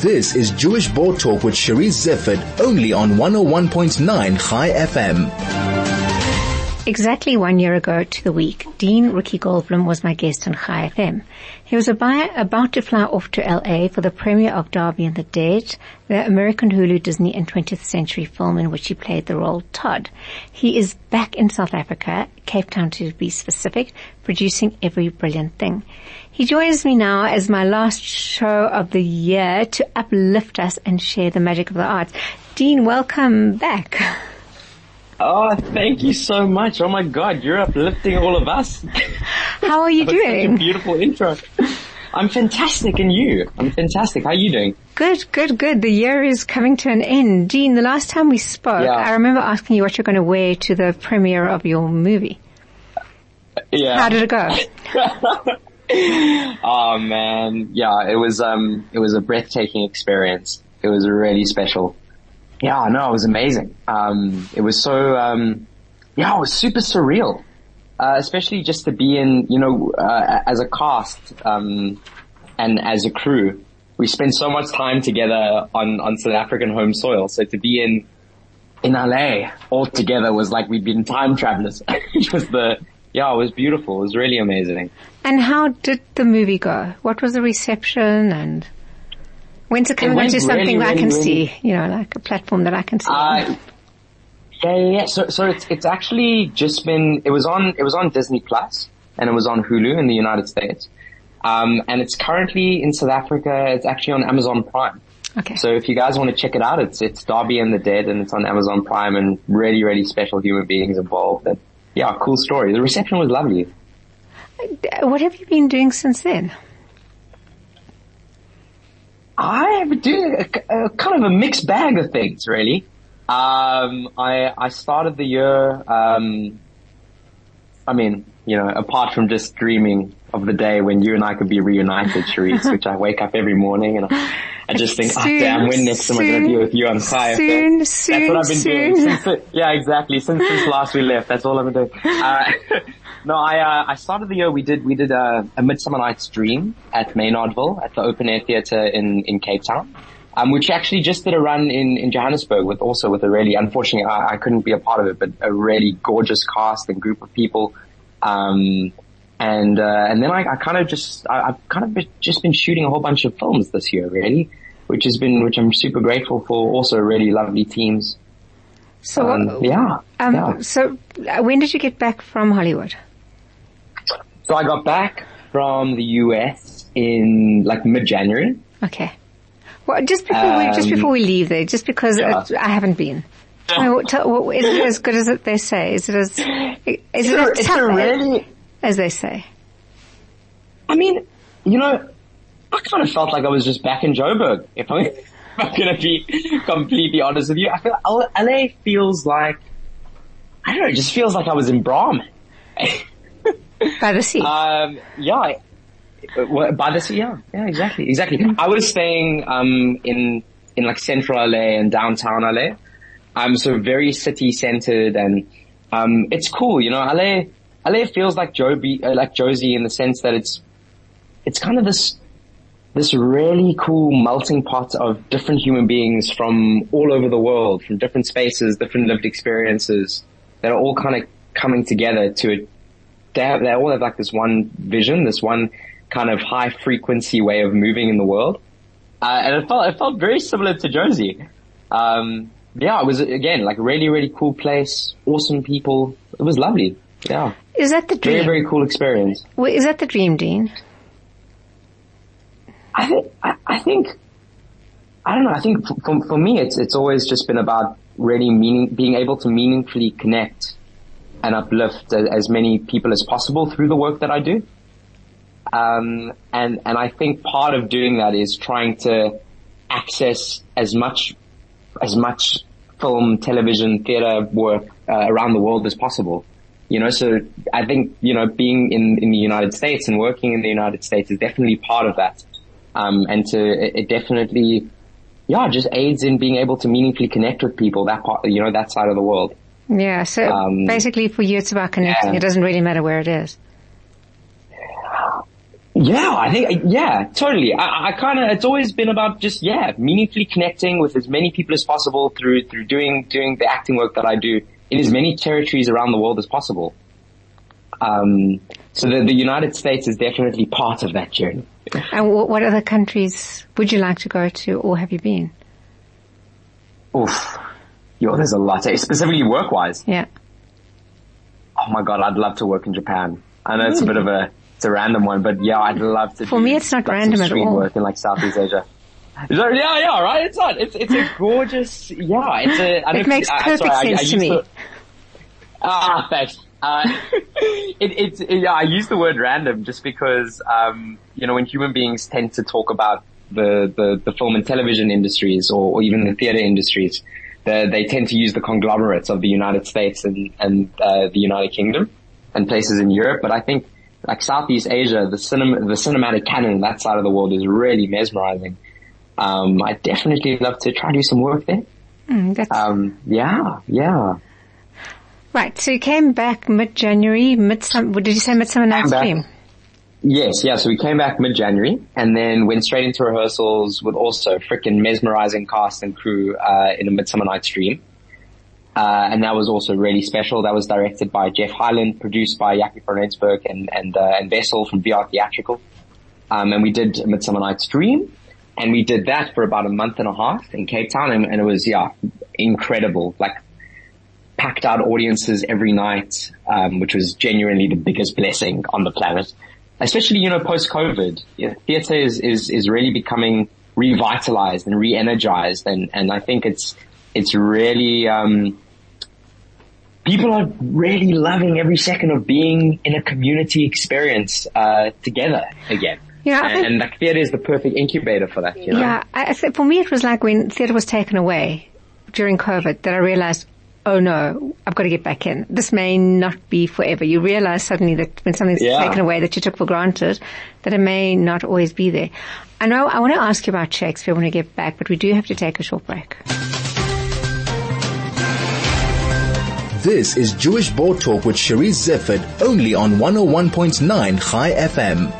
This is Jewish Board Talk with Cherise Zifford, only on 101.9 Chai FM. Exactly one year ago to the week, Dean Ricky Goldblum was my guest on Chai FM. He was about to fly off to LA for the premiere of Darby and the Dead, the American Hulu Disney and 20th century film in which he played the role Todd. He is back in South Africa, Cape Town to be specific, producing every brilliant thing. He joins me now as my last show of the year to uplift us and share the magic of the arts. Dean, welcome back. Oh, thank you so much. Oh my God, you're uplifting all of us. How are you doing? beautiful intro. I'm fantastic and you? I'm fantastic. How are you doing? Good, good, good. The year is coming to an end. Dean, the last time we spoke, yeah. I remember asking you what you're going to wear to the premiere of your movie. Yeah. How did it go? oh man. Yeah, it was, um, it was a breathtaking experience. It was really special. Yeah, no, it was amazing. Um, it was so, um, yeah, it was super surreal. Uh, especially just to be in, you know, uh, as a cast, um, and as a crew. We spent so much time together on, on South African home soil. So to be in, in LA all together was like we'd been time travelers. it was the, yeah, it was beautiful. It was really amazing. And how did the movie go? What was the reception and? When's it coming onto something really, I can really, see? You know, like a platform that I can see. Uh, yeah, yeah, yeah. So, so it's, it's actually just been, it was on, it was on Disney Plus and it was on Hulu in the United States. Um, and it's currently in South Africa. It's actually on Amazon Prime. Okay. So if you guys want to check it out, it's, it's Darby and the Dead and it's on Amazon Prime and really, really special human beings involved. And yeah, cool story. The reception was lovely. What have you been doing since then? I have doing a, a, kind of a mixed bag of things, really. Um, I I started the year. Um, I mean, you know, apart from just dreaming of the day when you and I could be reunited, Cherise, which I wake up every morning and I, I just think, ah, soon, oh damn, when next am I going to be with you on Chai Soon, soon, That's what I've been soon. doing. Since, yeah, exactly. Since since last we left, that's all I've been doing. Uh, no, I uh, I started the year. We did we did a, a Midsummer Night's Dream at Maynardville at the Open Air Theatre in in Cape Town. Um, which actually just did a run in, in Johannesburg with also with a really, unfortunately I, I couldn't be a part of it, but a really gorgeous cast and group of people. Um, and, uh, and then I, I kind of just, I, have kind of been, just been shooting a whole bunch of films this year really, which has been, which I'm super grateful for. Also really lovely teams. So, um, yeah, um, yeah. So uh, when did you get back from Hollywood? So I got back from the US in like mid-January. Okay. Well, just before um, we just before we leave there, just because yeah. it, I haven't been. Yeah. tell, is it as good as it, they say? Is it as is it as tough really, as they say? I mean, you know, I kind of felt like I was just back in Joburg. If I'm, if I'm going to be completely honest with you, I feel LA feels like I don't know. It just feels like I was in Braam. By the sea. Um, yeah. by the sea, yeah. Yeah, exactly. Exactly. I was staying, um, in, in like central LA and downtown LA. I'm Um, so very city centered and, um, it's cool, you know, LA, LA feels like Joby, uh, like Jozi in the sense that it's, it's kind of this, this really cool melting pot of different human beings from all over the world, from different spaces, different lived experiences that are all kind of coming together to they all have like this one vision, this one kind of high frequency way of moving in the world. Uh, and it felt, it felt very similar to Jozi. Um, yeah, it was again like a really, really cool place, awesome people. It was lovely. Yeah. Is that the dream? Very, very cool experience. Well, is that the dream, Dean? I think, I, I think, I don't know. I think for, for me, it's, it's always just been about really meaning, being able to meaningfully connect and uplift as many people as possible through the work that I do. Um, and and I think part of doing that is trying to access as much as much film, television, theater work uh, around the world as possible. You know, so I think you know being in in the United States and working in the United States is definitely part of that. Um, and to it, it definitely, yeah, just aids in being able to meaningfully connect with people that part, you know, that side of the world. Yeah, so um, basically for you it's about connecting. Yeah. It doesn't really matter where it is. Yeah, I think, yeah, totally. I, I kind of, it's always been about just, yeah, meaningfully connecting with as many people as possible through, through doing, doing the acting work that I do in as many territories around the world as possible. Um, so the, the United States is definitely part of that journey. And what other countries would you like to go to or have you been? Oof. Yo, there's a lot, specifically work-wise. Yeah. Oh my god, I'd love to work in Japan. I know it's a bit of a, it's a random one, but yeah, I'd love to. For me, it's not random at all. Work in like Southeast Asia. yeah, yeah, right. It's not. It's it's a gorgeous. Yeah, it's a. I it makes perfect sorry, sense I, I to me. The, ah, thanks. Uh, it, it's it, yeah. I use the word random just because um, you know when human beings tend to talk about the the, the film and television industries or, or even the theater industries, the, they tend to use the conglomerates of the United States and and uh, the United Kingdom and places in Europe. But I think like Southeast Asia, the cinema, the cinematic canon that side of the world is really mesmerizing. Um, I definitely love to try to do some work there. Mm, um, yeah, yeah. Right. So you came back mid-January, mid-summer, what did you say Midsummer Night's Dream? Yes, yeah. So we came back mid-January and then went straight into rehearsals with also freaking mesmerizing cast and crew, uh, in a Midsummer Night's Dream. Uh, and that was also really special. That was directed by Jeff Hyland, produced by Jackie van Rensburg and, and, uh, and Wessel from VR Theatrical. Um, and we did Midsummer Night's Dream and we did that for about a month and a half in Cape Town and, and it was, yeah, incredible. Like packed out audiences every night, um, which was genuinely the biggest blessing on the planet. Especially, you know, post-COVID, yeah, theater is, is, is really becoming revitalized and re-energized and, and I think it's, it's really, um, people are really loving every second of being in a community experience uh, together again. Yeah, and, and like theatre is the perfect incubator for that. You know? Yeah, I, for me it was like when theatre was taken away during COVID that I realized, oh no, I've got to get back in. This may not be forever. You realize suddenly that when something's yeah. taken away that you took for granted, that it may not always be there. I know I want to ask you about Shakespeare when we get back, but we do have to take a short break. This is Jewish Board Talk with Cherise Zifford only on 101.9 Chai FM.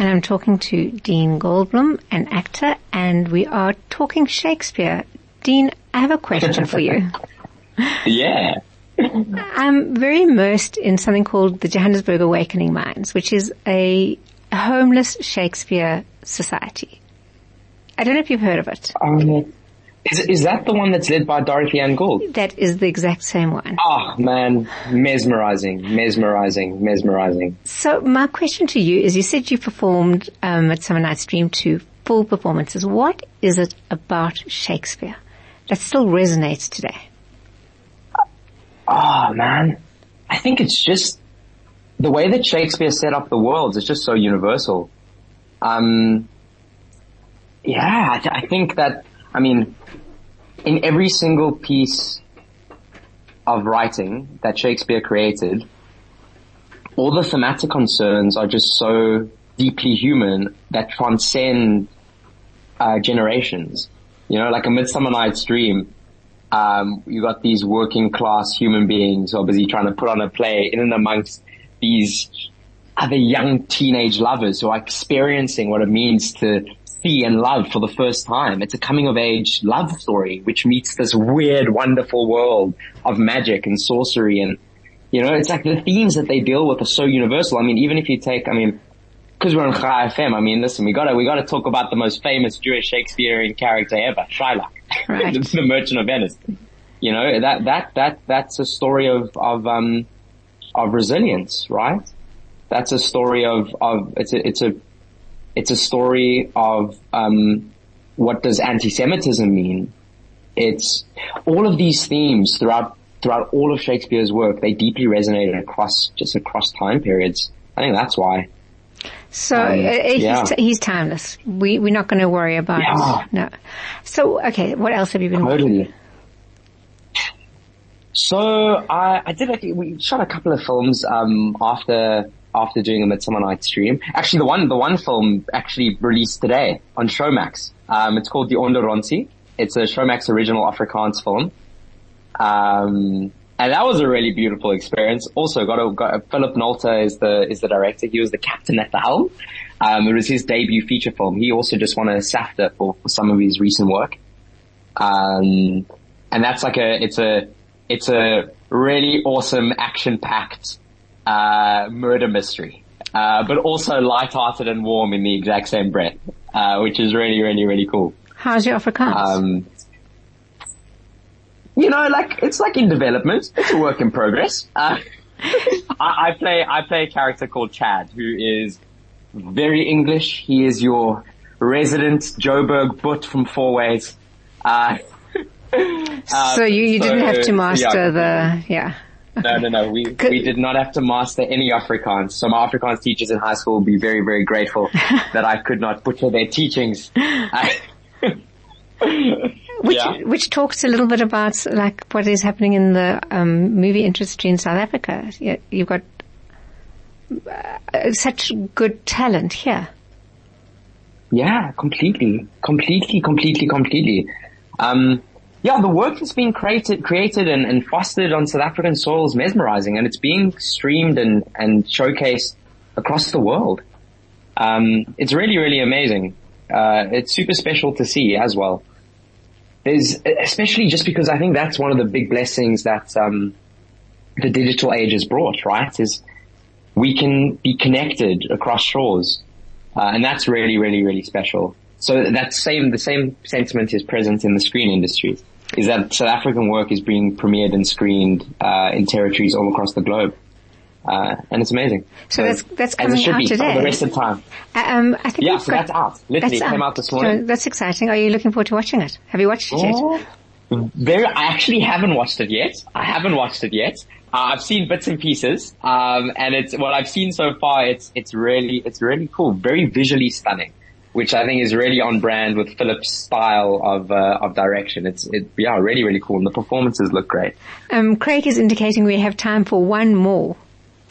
And I'm talking to Dean Goldblum, an actor, and we are talking Shakespeare. Dean, I have a question for you. yeah. I'm very immersed in something called the Johannesburg Awakening Minds, which is a homeless Shakespeare society. I don't know if you've heard of it. Um, is, is that the one that's led by Dorothy Ann Gould? That is the exact same one. Oh man, mesmerizing, mesmerizing, mesmerizing. So my question to you is, you said you performed um, Midsummer Night's Dream two full performances. What is it about Shakespeare that still resonates today? Oh man, I think it's just the way that Shakespeare set up the worlds is just so universal. Um, yeah, I, I think that I mean, in every single piece of writing that Shakespeare created, all the thematic concerns are just so deeply human that transcend uh, generations. You know, like a Midsummer Night's Dream, um, you got these working class human beings who are busy trying to put on a play in and amongst these other young teenage lovers who are experiencing what it means to see and love for the first time. It's a coming of age love story, which meets this weird, wonderful world of magic and sorcery and, you know, it's like the themes that they deal with are so universal. I mean, even if you take, I mean, cause we're on Chai FM, I mean, listen, we gotta, we gotta talk about the most famous Jewish Shakespearean character ever, Shylock. Right. the Merchant of Venice. You know, that, that, that, that's a story of, of, um, of resilience, right? That's a story of, of, it's a, it's a, it's a story of um, what does anti-Semitism mean. It's all of these themes throughout throughout all of Shakespeare's work. They deeply resonated across just across time periods. I think that's why. So um, uh, he's, yeah. he's timeless. We we're not going to worry about yeah. no. So okay, what else have you been? Totally. So I I did a, we shot a couple of films um, after after doing a Midsummer Night's Dream. Actually, the one, the one film actually released today on Showmax. Um, it's called The Onderronsie. It's a Showmax original Afrikaans film. Um, and that was a really beautiful experience. Also got a, got a, Philip Nolter is the, is the director. He was the captain at the helm. Um, it was his debut feature film. He also just won a SAFTA for, for some of his recent work. Um, and that's like a, it's a, it's a really awesome action packed, uh, murder mystery. Uh, but also light-hearted and warm in the exact same breath, uh, which is really, really, really cool. How's your Afrikaans? Um, you know, like, it's like in development. It's a work in progress. Uh, I, I, play, I play a character called Chad who is very English. He is your resident Joburg Boet from Fourways. Uh, so you, you so, didn't have to master yeah. the, yeah. No, no, no. We, we did not have to master any Afrikaans. So my Afrikaans teachers in high school will be very, very grateful that I could not butcher their teachings. Which, yeah. which talks a little bit about like what is happening in the um, movie industry in South Africa. You've got uh, such good talent here. Yeah, completely, completely, completely, completely. Um, yeah, the work that's being created, created and, and, fostered on South African soil is mesmerizing and it's being streamed and, and showcased across the world. Um, it's really, really amazing. Uh, it's super special to see as well. There's, especially just because I think that's one of the big blessings that, um, the digital age has brought, right? Is we can be connected across shores. Uh, and that's really, really, really special. So that same, the same sentiment is present in the screen industry. Is that South African work is being premiered and screened, uh, in territories all across the globe. Uh, and it's amazing. So, so that's, that's coming out today. For the rest of the time. Uh, um, I think yeah, so got, that's out. Literally that's came out. out this morning. So that's exciting. Are you looking forward to watching it? Have you watched it oh, yet? Very, I actually haven't watched it yet. I haven't watched it yet. Uh, I've seen bits and pieces, um, and it's what I've seen so far. It's it's really it's really cool, very visually stunning, which I think is really on brand with Philip's style of uh, of direction. It's it, yeah, really really cool, and the performances look great. Um, Craig is indicating we have time for one more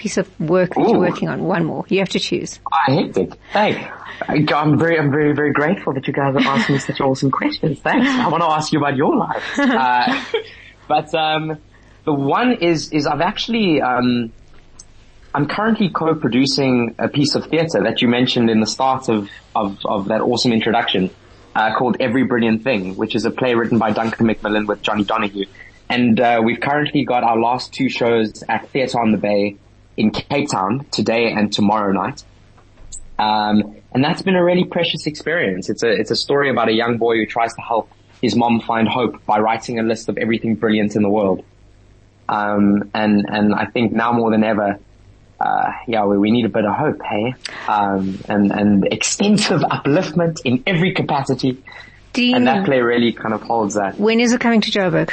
piece of work that Ooh. you're working on. One more, you have to choose. I hate it. Hey, I'm very I'm very very grateful that you guys are asking me such awesome questions. Thanks. I want to ask you about your life, uh, but um the one is, is I've actually, um, I'm currently co-producing a piece of theatre that you mentioned in the start of, of, of that awesome introduction, uh, called Every Brilliant Thing, which is a play written by Duncan Macmillan with Jonny Donahoe. And, uh, we've currently got our last two shows at Theatre on the Bay in Cape Town today and tomorrow night. Um, and that's been a really precious experience. It's a, it's a story about a young boy who tries to help his mom find hope by writing a list of everything brilliant in the world. Um, and, and I think now more than ever, uh, yeah, we, we need a bit of hope, hey? Um, and, and extensive upliftment in every capacity. And that play really kind of holds that. When is it coming to Joburg?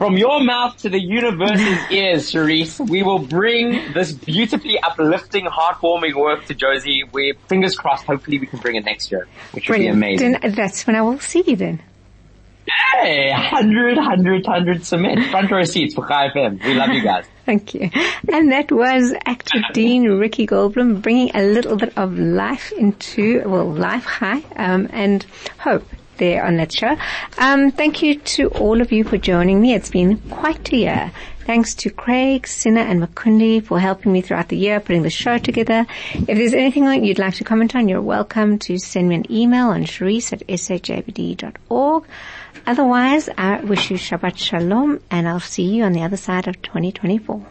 From your mouth to the universe's ears, Cherise, we will bring this beautifully uplifting, heartwarming work to Jozi. We fingers crossed, hopefully we can bring it next year, which would be amazing. Then that's when I will see you then. Hey, 100, 100, 100 submit. Front row seats for Chai FM. We love you guys. Thank you. And that was actor Dean Ricky Goldblum bringing a little bit of life into, well, life high, um, and hope there on that show. Um, thank you to all of you for joining me. It's been quite a year. Thanks to Craig, Sinna and Makundi for helping me throughout the year putting the show together. If there's anything you'd like to comment on, you're welcome to send me an email on cherise at sajbd.org. Otherwise, I wish you Shabbat Shalom and I'll see you on the other side of 2024.